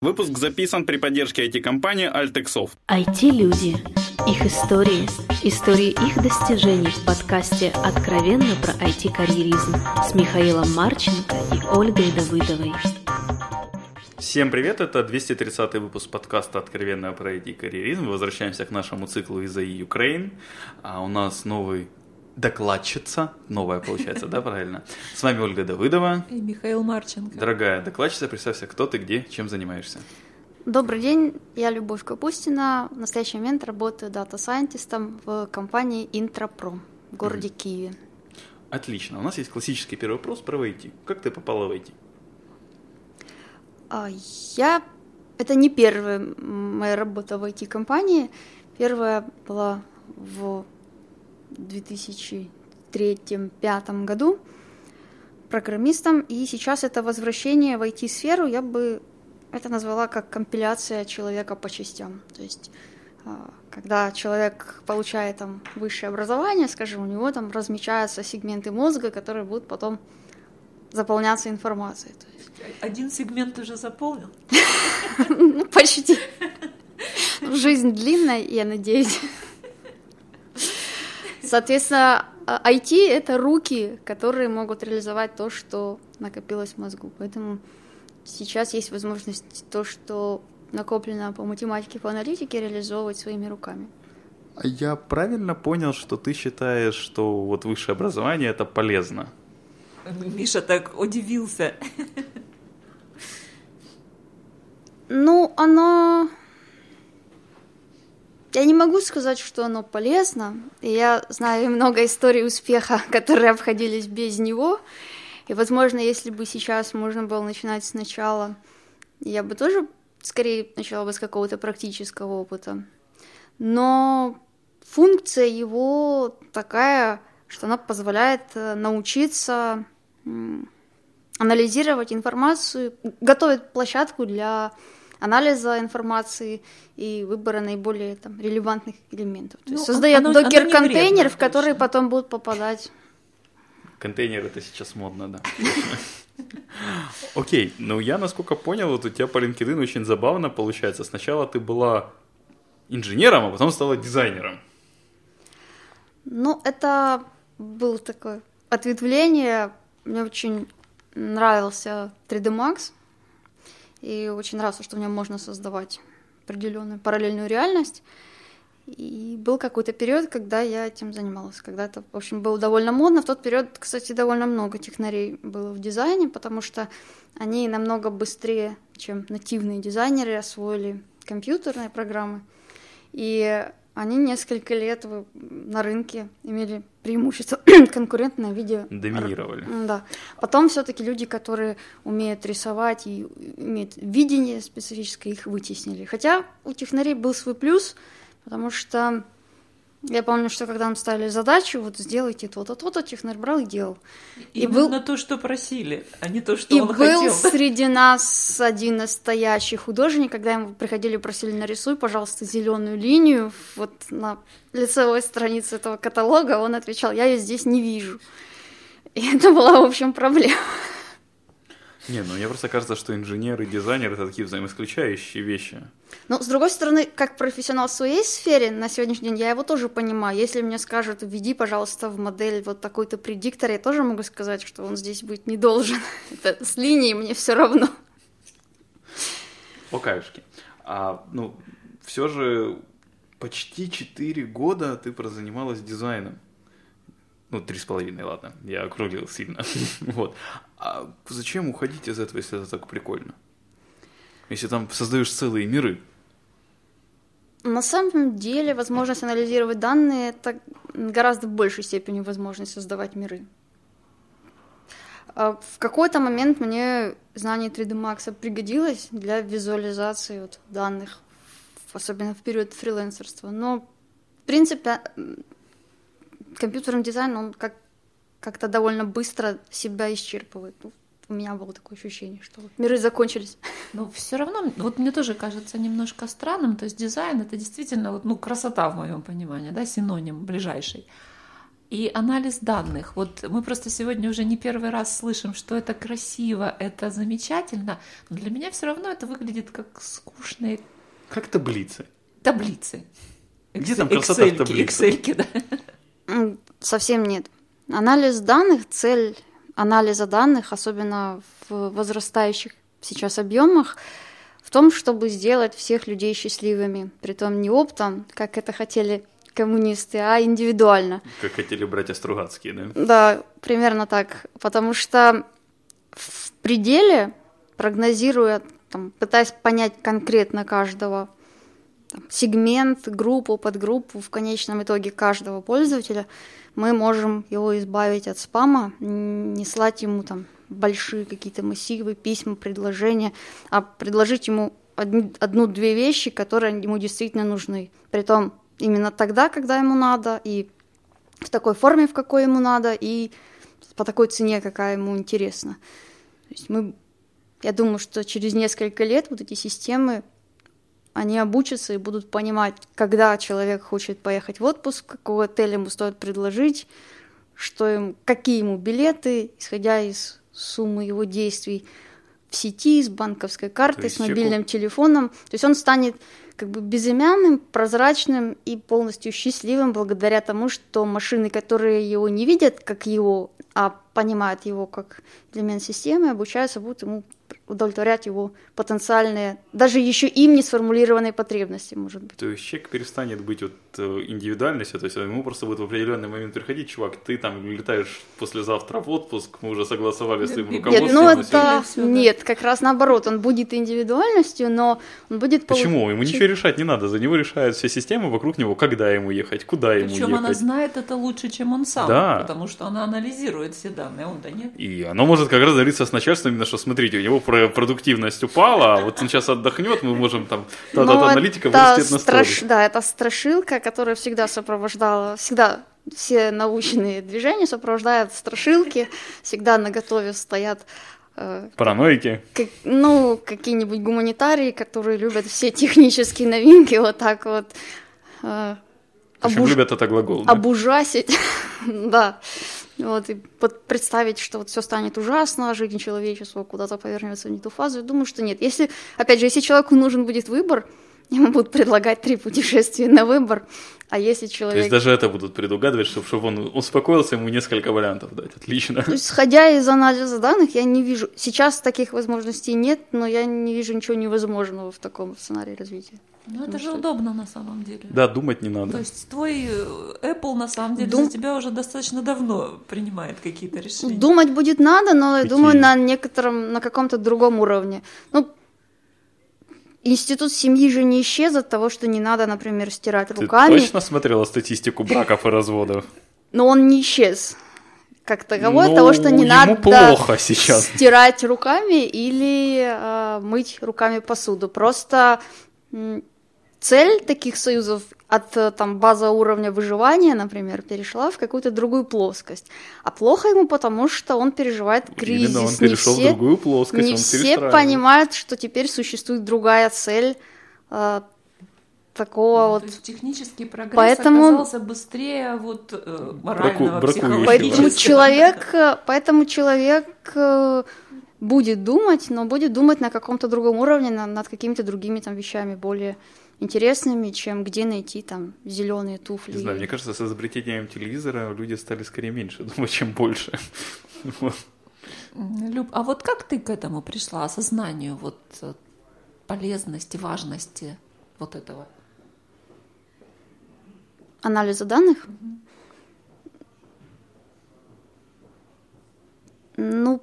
Выпуск записан при поддержке IT-компании Altexoft. IT-люди. Их истории. Истории их достижений в подкасте «Откровенно про IT-карьеризм» с Михаилом Марченко и Ольгой Давыдовой. Всем привет, это 230 выпуск подкаста «Откровенно про IT-карьеризм». Возвращаемся к нашему циклу из АИ Украин. А у нас новый докладчица, новая получается, да, правильно? С вами Ольга Давыдова. И Михаил Марченко. Дорогая докладчица, представься, кто ты, где, чем занимаешься. Добрый день, я Любовь Капустина. В настоящий момент работаю дата-сайентистом в компании Интрапро в городе mm-hmm. Киеве. Отлично. У нас есть классический первый вопрос про IT. Как ты попала в IT? А, я... Это не первая моя работа в IT-компании. Первая была в 2003-2005 году программистом, и сейчас это возвращение в IT-сферу, я бы это назвала как компиляция человека по частям. То есть а, когда человек получает там высшее образование, скажем, у него там размечаются сегменты мозга, которые будут потом заполняться информацией. То есть... Один сегмент уже заполнил? Ну, почти. Жизнь длинная, я надеюсь. Соответственно, IT а, — это руки, которые могут реализовать то, что накопилось в мозгу. Поэтому сейчас есть возможность то, что накоплено по математике, по аналитике, реализовывать своими руками. А я правильно понял, что ты считаешь, что вот высшее образование это полезно? Миша так удивился. Ну, оно я не могу сказать, что оно полезно. Я знаю много историй успеха, которые обходились без него. И, возможно, если бы сейчас можно было начинать сначала, я бы тоже скорее начала бы с какого-то практического опыта. Но функция его такая, что она позволяет э, научиться анализировать информацию, готовить площадку для анализа информации и выбора наиболее там, релевантных элементов. То есть ну, создает докер-контейнер, в который потом будут попадать. Контейнер это сейчас модно, да. Окей, ну я, насколько понял, вот у тебя по LinkedIn очень забавно получается. Сначала ты была инженером, а потом стала дизайнером. Ну, это было такое ответвление. Мне очень нравился 3D Max. И очень нравится, что в нем можно создавать определенную параллельную реальность. И был какой-то период, когда я этим занималась. Когда это, в общем, было довольно модно. В тот период, кстати, довольно много технарей было в дизайне, потому что они намного быстрее, чем нативные дизайнеры, освоили компьютерные программы. И они несколько лет на рынке имели преимущество конкурентное в виде... Доминировали. Да. Потом все таки люди, которые умеют рисовать и имеют видение специфическое, их вытеснили. Хотя у технарей был свой плюс, потому что я помню, что когда нам ставили задачу, вот сделайте то-то, то-то, технарь брал и делал. И был на то, что просили, а не то, что и он был хотел. среди нас один настоящий художник, когда ему приходили просили нарисуй, пожалуйста, зеленую линию вот на лицевой странице этого каталога, он отвечал, я ее здесь не вижу. И это была, в общем, проблема. Не, ну мне просто кажется, что инженер и дизайнер это такие взаимоисключающие вещи. Но, с другой стороны, как профессионал в своей сфере, на сегодняшний день я его тоже понимаю. Если мне скажут, введи, пожалуйста, в модель вот такой-то предиктор, я тоже могу сказать, что он здесь быть не должен. это с линией мне все равно. О, каюшки. А, ну, все же почти 4 года ты прозанималась дизайном. Ну, три с половиной, ладно, я округлил сильно. вот. А зачем уходить из этого, если это так прикольно? Если там создаешь целые миры? На самом деле, возможность анализировать данные – это гораздо в большей степени возможность создавать миры. А в какой-то момент мне знание 3D Max пригодилось для визуализации вот данных, особенно в период фрилансерства. Но, в принципе, компьютерный дизайн, он как, как-то довольно быстро себя исчерпывает. Ну, у меня было такое ощущение, что миры закончились. Но все равно, вот мне тоже кажется немножко странным, то есть дизайн это действительно вот, ну, красота в моем понимании, да, синоним ближайший. И анализ данных. Вот мы просто сегодня уже не первый раз слышим, что это красиво, это замечательно, но для меня все равно это выглядит как скучные Как таблицы. таблицы. Где там красота в Excel-ки, таблицах? Excel-ки, да. Совсем нет. Анализ данных, цель анализа данных, особенно в возрастающих сейчас объемах, в том, чтобы сделать всех людей счастливыми. Притом не оптом, как это хотели коммунисты, а индивидуально. Как хотели братья Стругацкие, да? Да, примерно так. Потому что в пределе, прогнозируя, там, пытаясь понять конкретно каждого там, сегмент, группу, подгруппу, в конечном итоге каждого пользователя, мы можем его избавить от спама, не слать ему там большие какие-то массивы, письма, предложения, а предложить ему одну-две вещи, которые ему действительно нужны. Притом именно тогда, когда ему надо, и в такой форме, в какой ему надо, и по такой цене, какая ему интересна. То есть мы, я думаю, что через несколько лет вот эти системы, они обучатся и будут понимать, когда человек хочет поехать в отпуск, какой отель ему стоит предложить, что ему, какие ему билеты, исходя из суммы его действий в сети, с банковской картой, есть с мобильным человеку- телефоном. То есть он станет как бы безымянным, прозрачным и полностью счастливым благодаря тому, что машины, которые его не видят как его, а понимают его как элемент системы, обучаются, будут ему удовлетворять его потенциальные, даже еще им не сформулированные потребности, может быть. То есть человек перестанет быть вот э, индивидуальностью, то есть ему просто будет в определенный момент приходить, чувак, ты там летаешь послезавтра в отпуск, мы уже согласовали с твоим Нет, руководством. Нет, ну это сегодня». всё, да. нет, как раз наоборот, он будет индивидуальностью, но он будет получ- Почему? Ему ничего решать не надо, за него решают все системы вокруг него, когда ему ехать, куда ему Причем ехать. она знает это лучше, чем он сам, Да. потому что она анализирует все данные, а он-то нет. И оно может как раз делиться с начальством, именно что, смотрите, у него про- продуктивность упала, а вот он сейчас отдохнет, мы можем там, та-та-та, аналитика это вырастет на страш-. Да, это страшилка, которая всегда сопровождала, всегда все научные движения сопровождают страшилки, всегда на готове стоят Параноики. как- ну, какие-нибудь гуманитарии, которые любят все технические новинки вот так вот э, Причем обуж- любят это глагол. да? обужасить, да, вот, и под- представить, что вот все станет ужасно, жизнь человечества куда-то повернется в не ту фазу, я думаю, что нет. Если, опять же, если человеку нужен будет выбор, ему будут предлагать три путешествия на выбор, а если То человек... есть даже это будут предугадывать, чтобы, он успокоился, ему несколько вариантов дать. Отлично. То есть, исходя из анализа данных, я не вижу... Сейчас таких возможностей нет, но я не вижу ничего невозможного в таком сценарии развития. Ну это же удобно на самом деле. Да, думать не надо. То есть твой э, Apple на самом деле Дум- за тебя уже достаточно давно принимает какие-то решения. Думать будет надо, но я Какие? думаю, на некотором, на каком-то другом уровне. Ну, институт семьи же не исчез от того, что не надо, например, стирать Ты руками. точно смотрела статистику браков и разводов? Но он не исчез как таковой от Ну, того, что не ему надо плохо сейчас. стирать руками или э, мыть руками посуду. Просто цель таких союзов от э, там база уровня выживания, например, перешла в какую-то другую плоскость. А плохо ему потому, что он переживает кризис. Именно он Не перешел все- в другую плоскость, не он все понимают, что теперь существует другая цель э, такого Ну, вот. То есть технический прогресс Поэтому- оказался быстрее вот э, морального, психологического. Поэтому человек, э, поэтому человек э, будет думать, но будет думать на каком-то другом уровне, на- над какими-то другими там вещами более интересными, чем где найти там зеленые туфли. Не знаю, мне кажется, с изобретением телевизора люди стали скорее меньше думать, чем больше. Люб, а вот как ты к этому пришла, осознанию вот э, полезности, важности вот этого? Анализа данных. Ну,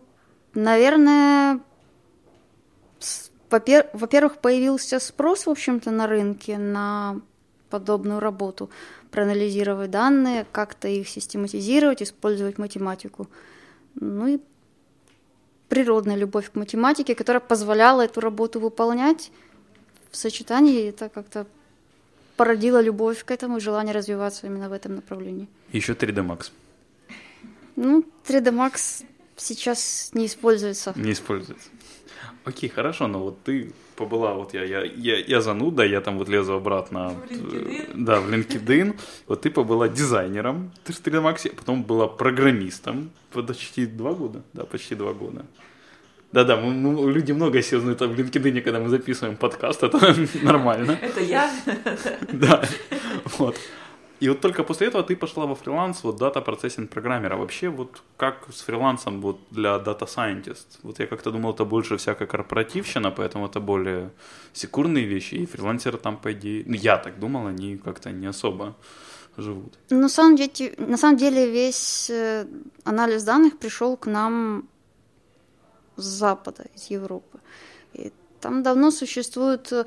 наверное, во-первых, появился спрос, в общем-то, на рынке на подобную работу, проанализировать данные, как-то их систематизировать, использовать математику. Ну и природная любовь к математике, которая позволяла эту работу выполнять в сочетании, это как-то породило любовь к этому и желание развиваться именно в этом направлении. Еще 3D Max Ну, 3D Max сейчас не используется. не используется. Окей, хорошо, но вот ты побыла, вот я, я, я, я зануда, я там вот лезу обратно. В LinkedIn? Да, в LinkedIn. Вот ты побыла дизайнером в 3D Max, потом была программистом почти два года. Да, почти два года. Да-да, мы, мы- люди много сил знают в LinkedIn, когда мы записываем подкаст, это нормально. Это я. Да, вот. И вот только после этого ты пошла во фриланс, вот дата процессинг программера. Вообще, вот как с фрилансом вот для дата scientist? Вот я как-то думал, это больше всякая корпоративщина, поэтому это более секурные вещи, и фрилансеры там, по идее, ну, я так думал, они как-то не особо живут. На самом деле, на самом деле весь э, анализ данных пришел к нам с Запада, из Европы. И там давно существует э,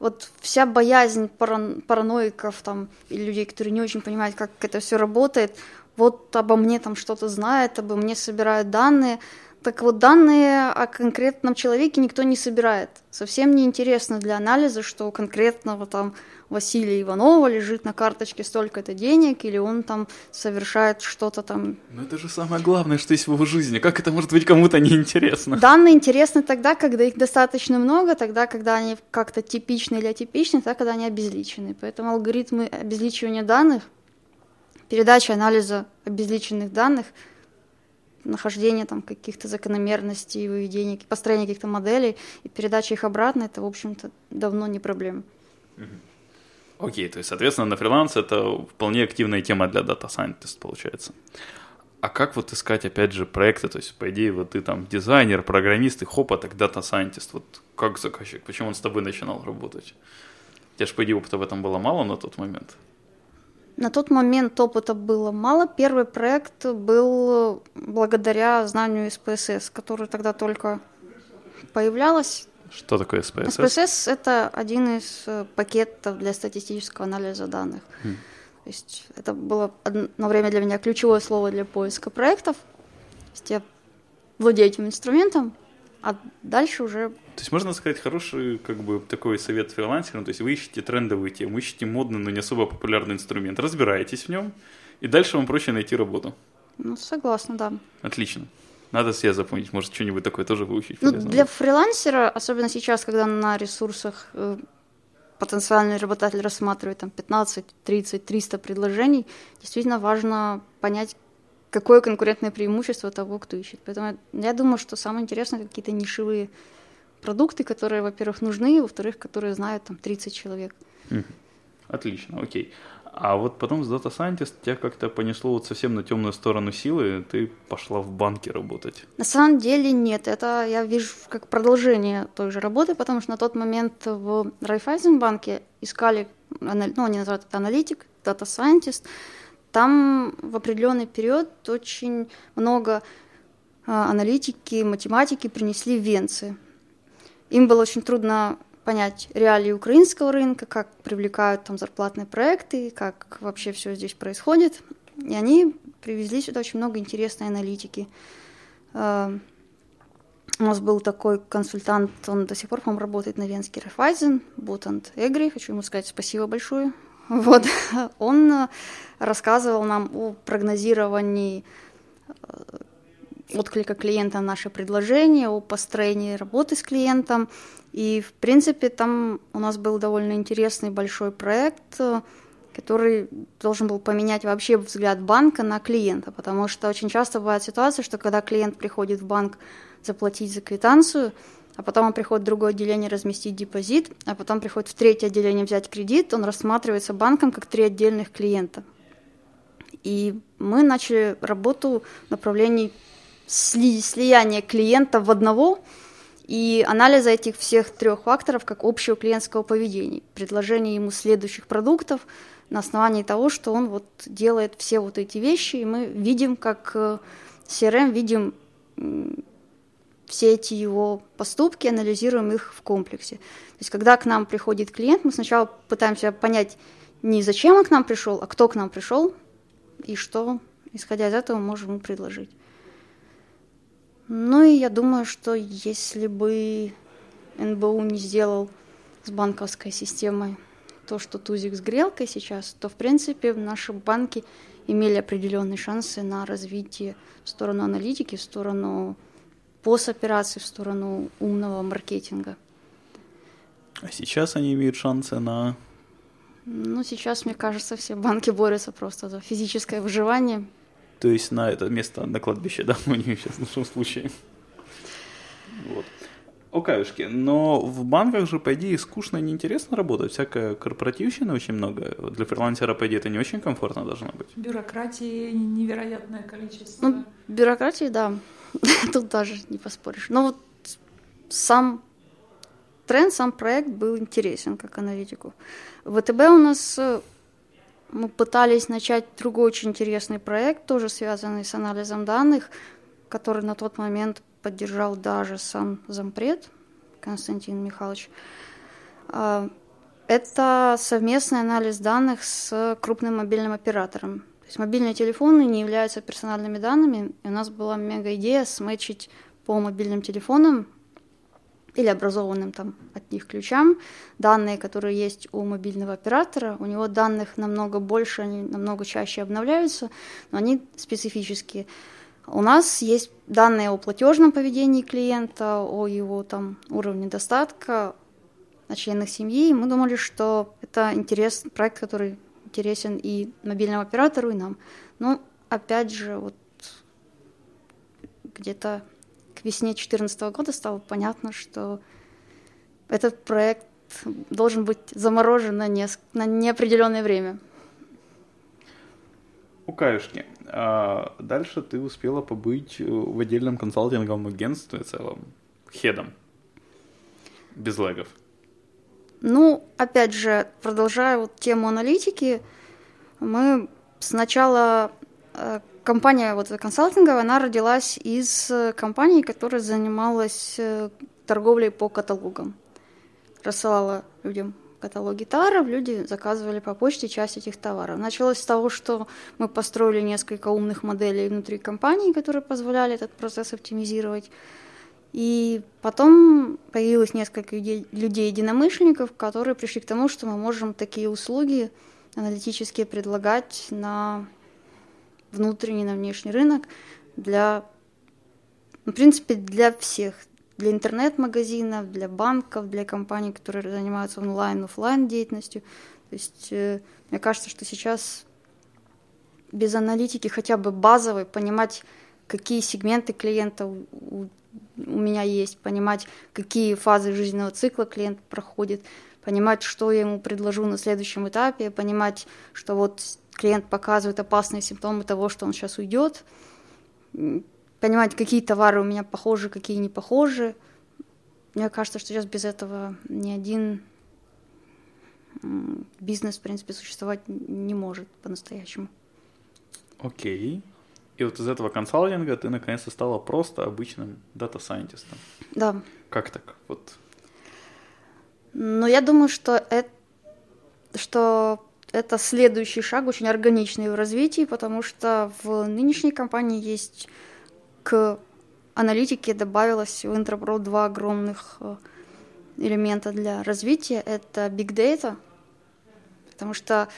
вот вся боязнь паран- параноиков там, и людей, которые не очень понимают, как это все работает. Вот обо мне там что-то знает, обо мне собирают данные. Так вот, данные о конкретном человеке никто не собирает. Совсем не интересно для анализа, что у конкретного там Василия Иванова лежит на карточке столько-то денег, или он там совершает что-то там. Ну это же самое главное, что есть в его жизни. Как это может быть кому-то неинтересно? Данные интересны тогда, когда их достаточно много, тогда, когда они как-то типичны или атипичны, тогда, когда они обезличены. Поэтому алгоритмы обезличивания данных, передача анализа обезличенных данных, нахождение там каких-то закономерностей, выведение, построение каких-то моделей и передача их обратно, это, в общем-то, давно не проблема. Окей, то есть, соответственно, на фриланс это вполне активная тема для дата scientist получается. А как вот искать, опять же, проекты? То есть, по идее, вот ты там дизайнер, программист, и хопа, так дата scientist. Вот как заказчик? Почему он с тобой начинал работать? У тебя же, по идее, опыта в этом было мало на тот момент. На тот момент опыта было мало. Первый проект был благодаря знанию СПСС, который тогда только появлялась. Что такое SPSS? СПСС – это один из э, пакетов для статистического анализа данных. То есть это было одно время для меня ключевое слово для поиска проектов. То есть я владею этим инструментом, а дальше уже То есть, можно сказать, хороший, как бы, такой совет фрилансерам. То есть, вы ищете трендовые темы, ищете модный, но не особо популярный инструмент, разбираетесь в нем, и дальше вам проще найти работу. ну, согласна, да. Отлично. Надо себе запомнить, может, что-нибудь такое тоже выучить. Ну, полезно для фрилансера, особенно сейчас, когда на ресурсах э, потенциальный работодатель рассматривает там 15, 30, 300 предложений, действительно важно понять, какое конкурентное преимущество того, кто ищет. Поэтому я думаю, что самое интересное какие-то нишевые продукты, которые, во-первых, нужны, во-вторых, которые знают там 30 человек. Отлично, окей. А вот потом с Data Scientist тебя как-то понесло вот совсем на темную сторону силы, ты пошла в банке работать. На самом деле нет, это я вижу как продолжение той же работы, потому что на тот момент в Райфайзенбанке искали, ну, они называют это аналитик, дата scientist, там в определенный период очень много а, аналитики, математики принесли в Венции. Им было очень трудно понять реалии украинского рынка, как привлекают там зарплатные проекты, как вообще все здесь происходит. И они привезли сюда очень много интересной аналитики. Э, У нас был такой консультант, он до сих пор, по-моему, работает на Венский Райфайзен, Бутант Эгри, хочу ему сказать спасибо большое. Вот, он э, рассказывал нам о прогнозировании э, отклика клиента на наше предложение, о построении работы с клиентом. И, в принципе, там у нас был довольно интересный большой проект, э, который должен был поменять вообще взгляд банка на клиента, потому что очень часто бывает ситуация, что когда клиент приходит в банк заплатить за квитанцию, а потом он приходит в другое отделение разместить депозит, а потом приходит в третье отделение взять кредит, он рассматривается банком как три отдельных клиента. И мы начали работу в направлении сли- слияния клиента в одного и анализа этих всех трех факторов как общего клиентского поведения, предложение ему следующих продуктов на основании того, что он вот делает все вот эти вещи, и мы видим, как э, CRM, видим все эти его поступки, анализируем их в комплексе. То есть, когда к нам приходит клиент, мы сначала пытаемся понять не зачем он к нам пришел, а кто к нам пришел и что, исходя из этого, можем ему предложить. Ну и я думаю, что если бы НБУ не сделал с банковской системой то, что Тузик с грелкой сейчас, то, в принципе, наши банки имели определенные шансы на развитие в сторону аналитики, в сторону пост-операций, в сторону умного маркетинга. А сейчас они имеют шансы на... Ну, сейчас, мне кажется, все банки борются просто за физическое выживание. То есть на это место, на кладбище, да, у них сейчас в нашем случае. Вот. Окаюшки, но в банках же, по идее, скучно и неинтересно работать. Всякая корпоративщина очень много. Для фрилансера, по идее, это не очень комфортно должно быть. Бюрократии невероятное количество. Ну, бюрократии, да. Тут даже не поспоришь. Но вот сам тренд, сам проект был интересен как аналитику. В ВТБ у нас э, мы пытались начать другой очень интересный проект, тоже связанный с анализом данных, который на тот момент поддержал даже сам зампред Константин Михайлович. А, это совместный анализ данных с крупным мобильным оператором. Есть мобильные телефоны не являются персональными данными, и у нас была мега идея сметчить по мобильным телефонам или образованным там от них ключам данные, которые есть у мобильного оператора. У него данных намного больше, они намного чаще обновляются, но они специфические. У нас есть данные о платежном поведении клиента, о его там уровне достатка, о членах семьи. И мы думали, что это интерес, проект, который интересен и мобильному оператору, и нам. Но опять же, вот где-то к весне 2014 года стало понятно, что этот проект должен быть заморожен на, не, на неопределенное время. У Каюшки. А дальше ты успела побыть в отдельном консалтинговом агентстве целом, хедом, без легов. Ну, опять же, продолжая вот тему аналитики, мы сначала э, компания вот консалтинговая, она родилась из э, компании, которая занималась э, торговлей по каталогам. Рассылала людям каталоги товаров, люди заказывали по почте часть этих товаров. Началось с того, что мы построили несколько умных моделей внутри компании, которые позволяли этот процесс оптимизировать. И потом появилось несколько людей-единомышленников, которые пришли к тому, что мы можем такие услуги аналитические предлагать на внутренний, на внешний рынок для, в принципе, для всех, для интернет-магазинов, для банков, для компаний, которые занимаются онлайн, офлайн деятельностью. То есть э, мне кажется, что сейчас без аналитики хотя бы базовой понимать, какие сегменты клиента у, у меня есть, понимать, какие фазы жизненного цикла клиент проходит, понимать, что я ему предложу на следующем этапе, понимать, что вот клиент показывает опасные симптомы того, что он сейчас уйдет, понимать, какие товары у меня похожи, какие не похожи. Мне кажется, что сейчас без этого ни один бизнес, в принципе, существовать не может по-настоящему. Окей. И вот из этого консалтинга ты наконец-то стала просто обычным дата-сайентистом. Да. Как так? Вот. Ну, я думаю, что это, что это следующий шаг, очень органичный в развитии, потому что в нынешней компании есть к аналитике добавилось в Intrapro два огромных э, элемента для развития. Это Big Data, потому что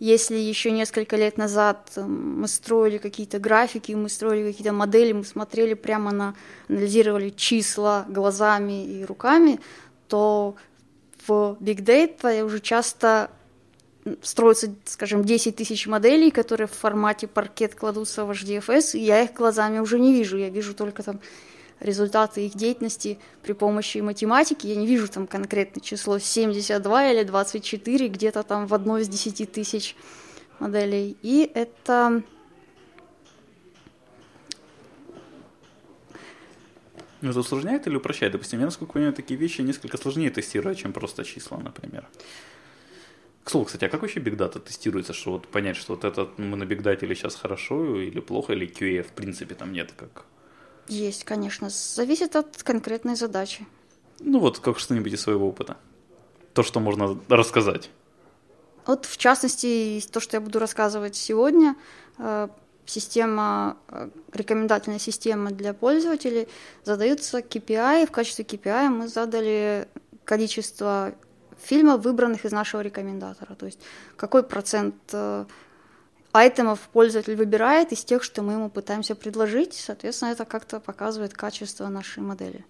если еще несколько лет назад э, мы строили какие-то графики, мы строили какие-то модели, мы смотрели прямо на, анализировали числа глазами и руками, то в Big Data уже часто строятся, скажем, 10 тысяч моделей, которые в формате паркет кладутся в HDFS, и я их глазами уже не вижу, я вижу только там результаты их деятельности при помощи математики, я не вижу там конкретное число 72 или 24 где-то там в одной из 10 тысяч моделей. И это... Ну, это усложняет или упрощает? Допустим, я, насколько понимаю, такие вещи несколько сложнее тестировать, чем просто числа, например. К слову, кстати, а как вообще Data тестируется, что вот понять, что вот этот мы на Data или сейчас хорошо, или плохо, или QA в принципе там нет как? Есть, конечно. Зависит от конкретной задачи. Ну вот, как что-нибудь из своего опыта. То, что можно рассказать. Вот, в частности, то, что я буду рассказывать сегодня, э, система, э, рекомендательная система для пользователей, задаются KPI, в качестве KPI мы задали количество фильмов, выбранных из нашего рекомендатора. То есть какой процент э, айтемов пользователь выбирает из тех, что мы ему пытаемся предложить. Соответственно, это как-то показывает качество нашей модели.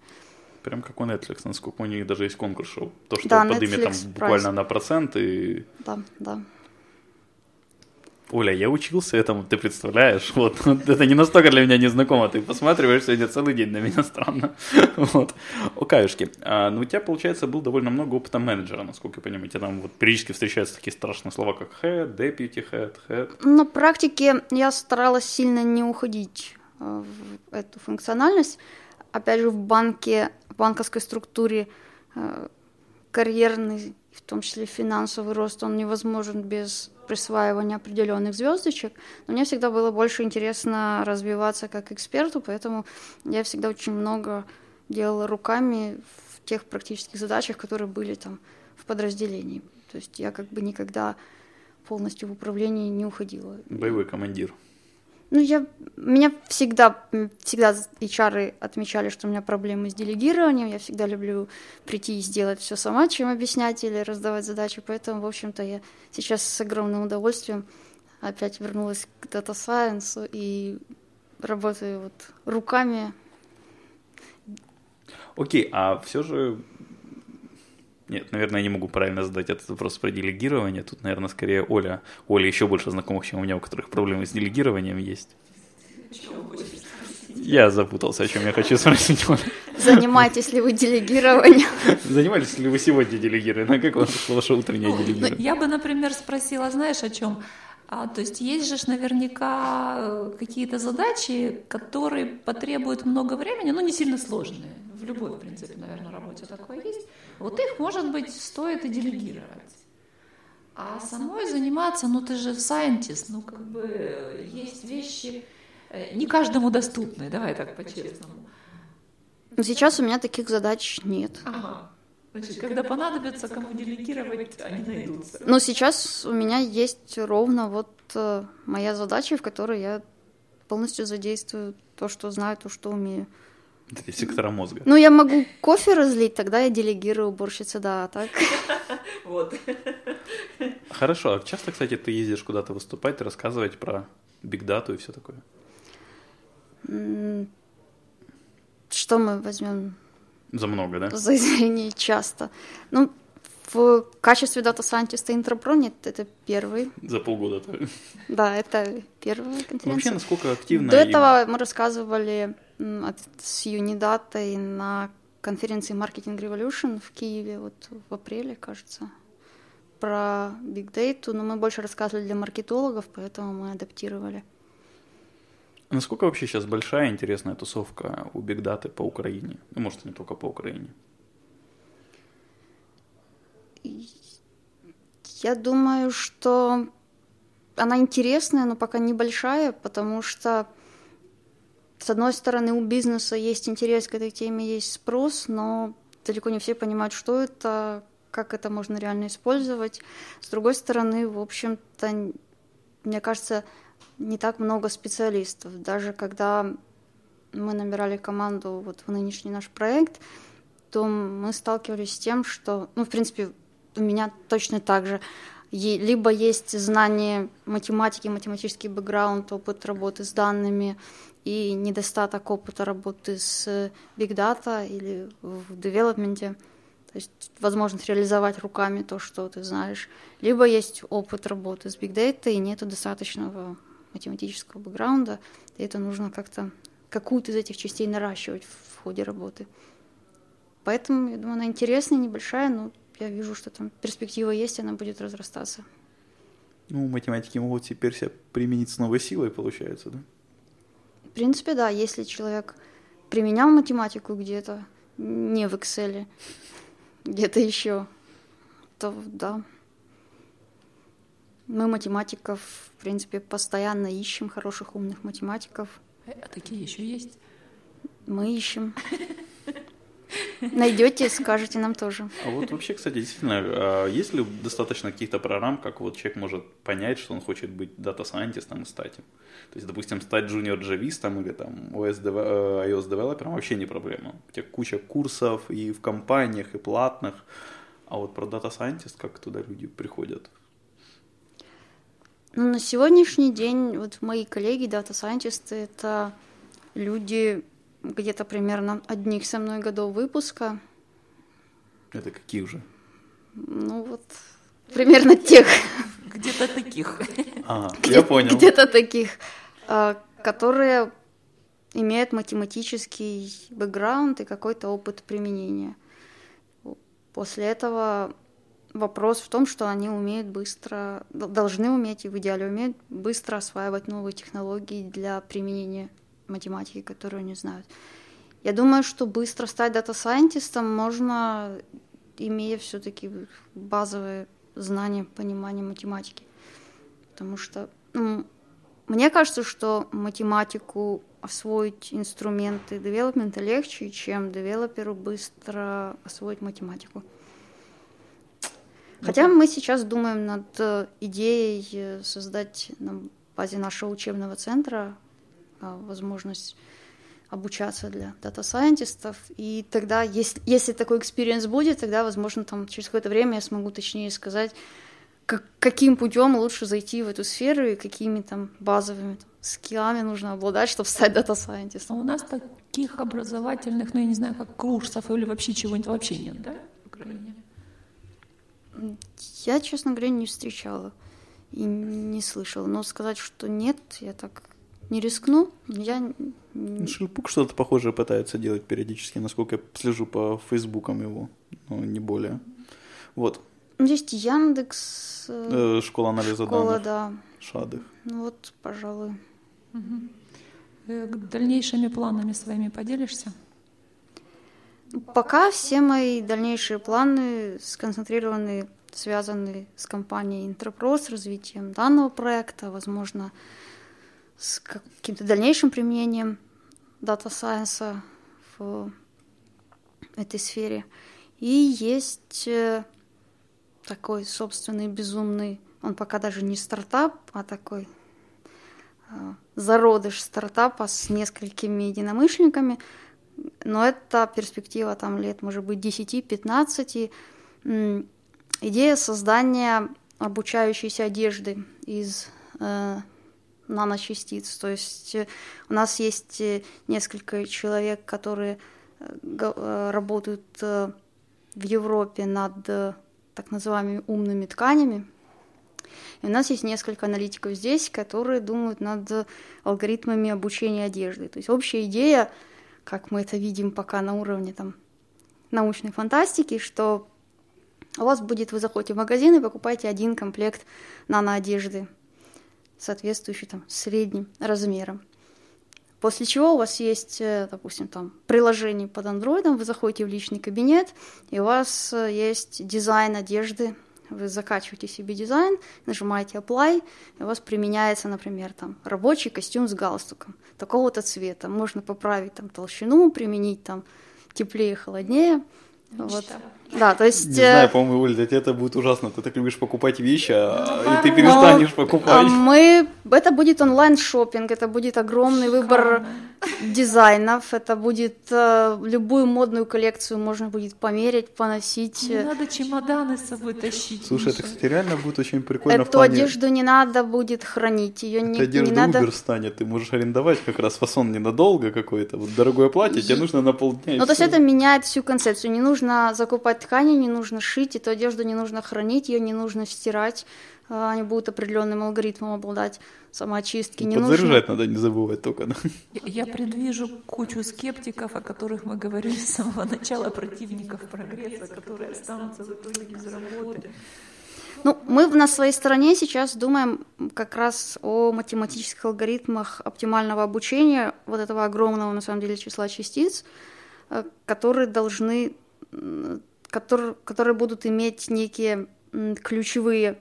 Прям как у Netflix, насколько у них даже есть конкурс шоу. То, что Да, подымет там Netflix буквально Prize. на процент и... Да, да. Оля, я учился этому, ты представляешь? Вот, это не настолько для меня незнакомо. Ты посматриваешь сегодня целый день на меня странно. Вот. О, Каюшки, а, ну у тебя, получается, был довольно много опыта менеджера, насколько я понимаю. Тебе там вот периодически встречаются такие страшные слова, как head, deputy head, head. На практике я старалась сильно не уходить э, в эту функциональность. Опять же, в банке, в банковской структуре э, карьерный, в том числе финансовый рост, он невозможен без присваивания определенных звездочек. Но мне всегда было больше интересно развиваться как эксперту, поэтому я всегда очень много делала руками в тех практических задачах, которые были там в подразделении. То есть я как бы никогда полностью в управлении не уходила. Боевой командир. Ну, я, меня всегда, всегда HR отмечали, что у меня проблемы с делегированием. Я всегда люблю прийти и сделать все сама, чем объяснять или раздавать задачи. Поэтому, в общем-то, я сейчас с огромным удовольствием опять вернулась к дата сайенсу и работаю вот руками. Окей, а все же... Нет, наверное, я не могу правильно задать этот вопрос про делегирование. Тут, наверное, скорее Оля. Оля еще больше знакомых, чем у меня, у которых проблемы с делегированием есть. Я запутался, о чем я хочу спросить. Занимаетесь ли вы делегированием? Занимались ли вы сегодня делегированием? Как ваше, ваше утреннее Ну, делегирование? я бы, например, спросила, знаешь, о чем? А, то есть есть же наверняка э, какие-то задачи, которые потребуют много времени, но не сильно сложные. В любой, в принципе, наверное, работе такое есть. Вот их, может быть, стоит и делегировать. А самой заниматься, ну ты же scientist, ну как бы есть вещи э, не каждому доступные, давай так по-честному. Но Сейчас у меня таких задач нет. Ага. Значит, когда понадобится кому делегировать, они найдутся. Но сейчас у меня есть ровно вот э, моя задача, в которой я полностью задействую то, что знаю, то, что умею. Сектора мозга. Ну, я могу кофе разлить, тогда я делегирую уборщице, да, так. Вот. Хорошо, а часто, кстати, ты ездишь куда-то выступать, рассказывать про бигдату и все такое? Что мы возьмем За много, да? за извинение часто? Ну, в качестве дата-сайентиста Intro Pro нет, это первый. За полгода. Да, это первая Вообще, конференция. насколько активно... До этого мы рассказывали с Юнидатой на конференции Marketing Revolution в Киеве вот в апреле, кажется, про Big Data, но мы больше рассказывали для маркетологов, поэтому мы адаптировали. Насколько вообще сейчас большая интересная тусовка у бигдаты по Украине? Ну, может, не только по Украине. Я думаю, что она интересная, но пока небольшая, потому что, с одной стороны, у бизнеса есть интерес к этой теме, есть спрос, но далеко не все понимают, что это, как это можно реально использовать. С другой стороны, в общем-то, мне кажется, не так много специалистов. Даже когда мы набирали команду вот в нынешний наш проект, то мы сталкивались с тем, что, ну, в принципе, у меня точно так же. Е- Либо есть знание математики, математический бэкграунд, опыт работы с данными и недостаток опыта работы с Big Data или в девелопменте. То есть возможность реализовать руками то, что ты знаешь. Либо есть опыт работы с Big Data и нету достаточного математического бэкграунда, и это нужно как-то какую-то из этих частей наращивать в ходе работы. Поэтому, я думаю, она интересная, небольшая, но я вижу, что там перспектива есть, она будет разрастаться. Ну, математики могут теперь себя применить с новой силой, получается, да? В принципе, да, если человек применял математику где-то, не в Excel, где-то еще, то да. Мы математиков, в принципе, постоянно ищем хороших, умных математиков. А такие еще есть? Мы ищем. Найдете, скажете нам тоже. А вот вообще, кстати, действительно, а есть ли достаточно каких-то программ, как вот человек может понять, что он хочет быть дата-сайентистом и стать им? То есть, допустим, стать junior-джавистом или там OS э, iOS-девелопером вообще не проблема. У тебя куча курсов и в компаниях, и платных. А вот про дата-сайентист, как туда люди приходят? Ну, на сегодняшний день вот мои коллеги, дата-сайентисты, это люди где-то примерно одних со мной годов выпуска. Это какие уже? Ну вот, примерно тех. Где-то таких. А, я понял. Где-то таких, а, которые имеют математический бэкграунд и какой-то опыт применения. После этого вопрос в том, что они умеют быстро, должны уметь и в идеале умеют быстро осваивать новые технологии для применения математики, которую они знают. Я думаю, что быстро стать дата-сайентистом можно, имея все-таки базовые знания, понимание математики. Потому что ну, мне кажется, что математику освоить инструменты девелопмента легче, чем девелоперу быстро освоить математику. Хотя мы сейчас думаем над э, идеей э, создать на базе нашего учебного центра возможность обучаться для дата-сайентистов. И тогда, если, если такой experience будет, тогда, возможно, там через какое-то время я смогу точнее сказать, как, каким путем лучше зайти в эту сферу и какими там базовыми там, скиллами нужно обладать, чтобы стать дата-сайентистом. А у нас таких образовательных, ну, я не знаю, как курсов или вообще чего-нибудь вообще нет, да, в Украине? Я, честно говоря, не встречала и не слышала. Но сказать, что нет, я так не рискну. Я... Шильпук что-то похожее пытается делать периодически, насколько я слежу по фейсбукам его, но не более. Вот. Есть Яндекс. Э, э школа анализа школа, данных. да. Шадых. Ну вот, пожалуй. Угу. Дальнейшими планами своими поделишься? Пока все мои дальнейшие планы сконцентрированы, связаны с компанией Интерпрос, развитием данного проекта, возможно, с каким-то дальнейшим применением дата сайенса в этой сфере. И есть э, такой собственный безумный, он пока даже не стартап, а такой э, зародыш стартапа с несколькими единомышленниками – но это перспектива там лет, может быть, 10-15. Идея создания обучающейся одежды из э, наночастиц. То есть э, у нас есть э, несколько человек, которые э, работают в Европе над так называемыми умными тканями. И у нас есть несколько аналитиков здесь, которые думают над алгоритмами обучения одежды. То есть общая идея как мы это видим пока на уровне там, научной фантастики, что у вас будет, вы заходите в магазин и покупаете один комплект наноодежды, соответствующий там средним размерам. После чего у вас есть, э, допустим, там приложение под андроидом, вы заходите в личный кабинет, и у вас э, есть дизайн одежды вы закачиваете себе дизайн, нажимаете apply, и у вас применяется, например, там рабочий костюм с галстуком такого-то цвета. Можно поправить там толщину, применить там теплее, холоднее. Вот. Да, то есть... Не знаю, э, по-моему, Оля, для тебя это будет ужасно. Ты так любишь покупать вещи, а... и ты перестанешь покупать. Мы... Это будет онлайн шопинг это будет огромный Шикарно. выбор дизайнов, это будет э, любую модную коллекцию можно будет померить, поносить. Не надо чемоданы с собой тащить. Слушай, это, кстати, реально будет очень прикольно Эту в плане... одежду не надо будет хранить, ее не, одежда не надо... Uber станет, ты можешь арендовать как раз фасон ненадолго какой-то, вот дорогое платье, тебе нужно на полдня. Ну, то есть это меняет всю концепцию, не нужно закупать ткани, не нужно шить, эту одежду не нужно хранить, ее не нужно стирать, а, они будут определенным алгоритмом обладать самоочистки. Не Подзаряжать нужно... надо не забывать только. Да? Я предвижу кучу скептиков, о которых мы говорили с самого начала, противников прогресса, которые останутся в итоге без работы. Ну, мы на своей стороне сейчас думаем как раз о математических алгоритмах оптимального обучения вот этого огромного, на самом деле, числа частиц, э, которые должны, которые, которые будут иметь некие ключевые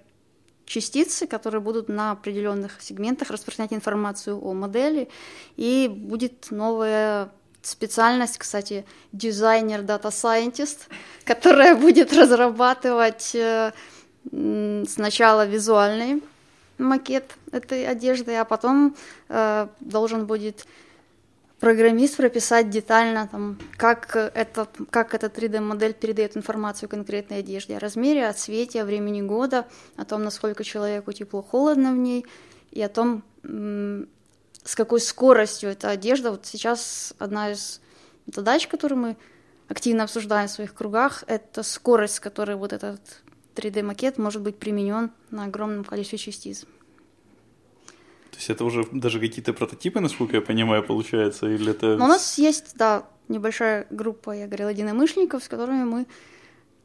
частицы, которые будут на определенных сегментах распространять информацию о модели, и будет новая специальность, кстати, дизайнер дата сайентист, которая будет разрабатывать э, сначала визуальный макет этой одежды, а потом э, должен будет программист прописать детально, там, как, этот, как эта 3D-модель передает информацию конкретной одежде, о размере, о цвете, о времени года, о том, насколько человеку тепло-холодно в ней, и о том, с какой скоростью эта одежда. Вот сейчас одна из задач, которую мы активно обсуждаем в своих кругах, это скорость, с которой вот этот 3D-макет может быть применен на огромном количестве частиц. То есть это уже даже какие-то прототипы, насколько я понимаю, получается, или это... Но у нас есть, да, небольшая группа, я говорила, единомышленников, с которыми мы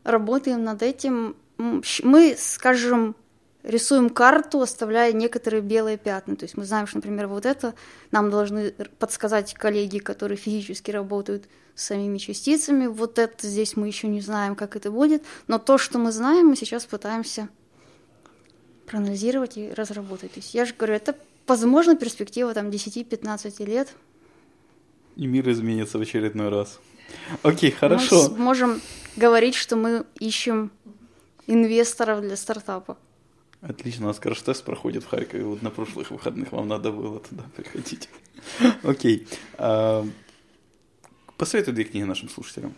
работаем над этим. Мы, скажем, рисуем карту, оставляя некоторые белые пятна. То есть мы знаем, что, например, вот это нам должны подсказать коллеги, которые физически работают с самими частицами. Вот это здесь мы еще не знаем, как это будет. Но то, что мы знаем, мы сейчас пытаемся проанализировать и разработать. То есть я же говорю, это, возможно, перспектива там 10-15 лет. И мир изменится в очередной раз. Окей, хорошо. Мы можем говорить, что мы ищем инвесторов для стартапа. Отлично, у нас краш-тест проходит в Харькове. Вот на прошлых выходных вам надо было туда приходить. Окей. А, посоветуй две книги нашим слушателям.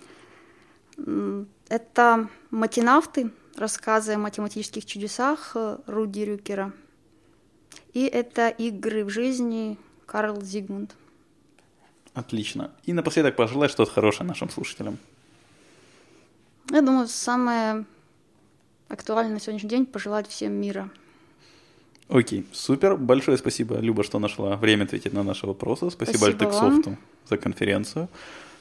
Это «Матинавты. Рассказы о математических чудесах» Руди Рюкера. И это «Игры в жизни» Карл Зигмунд. Отлично. И напоследок пожелай что-то хорошее нашим слушателям. Я думаю, самое актуально на сегодняшний день пожелать всем мира. Окей, супер. Большое спасибо, Люба, что нашла время ответить на наши вопросы. Спасибо, спасибо Альтексофту за конференцию.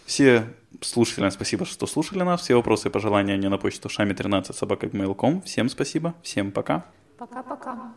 Все слушателям спасибо, что слушали нас. Все вопросы и пожелания не на почту шами13 собака Всем спасибо, всем пока. Пока-пока.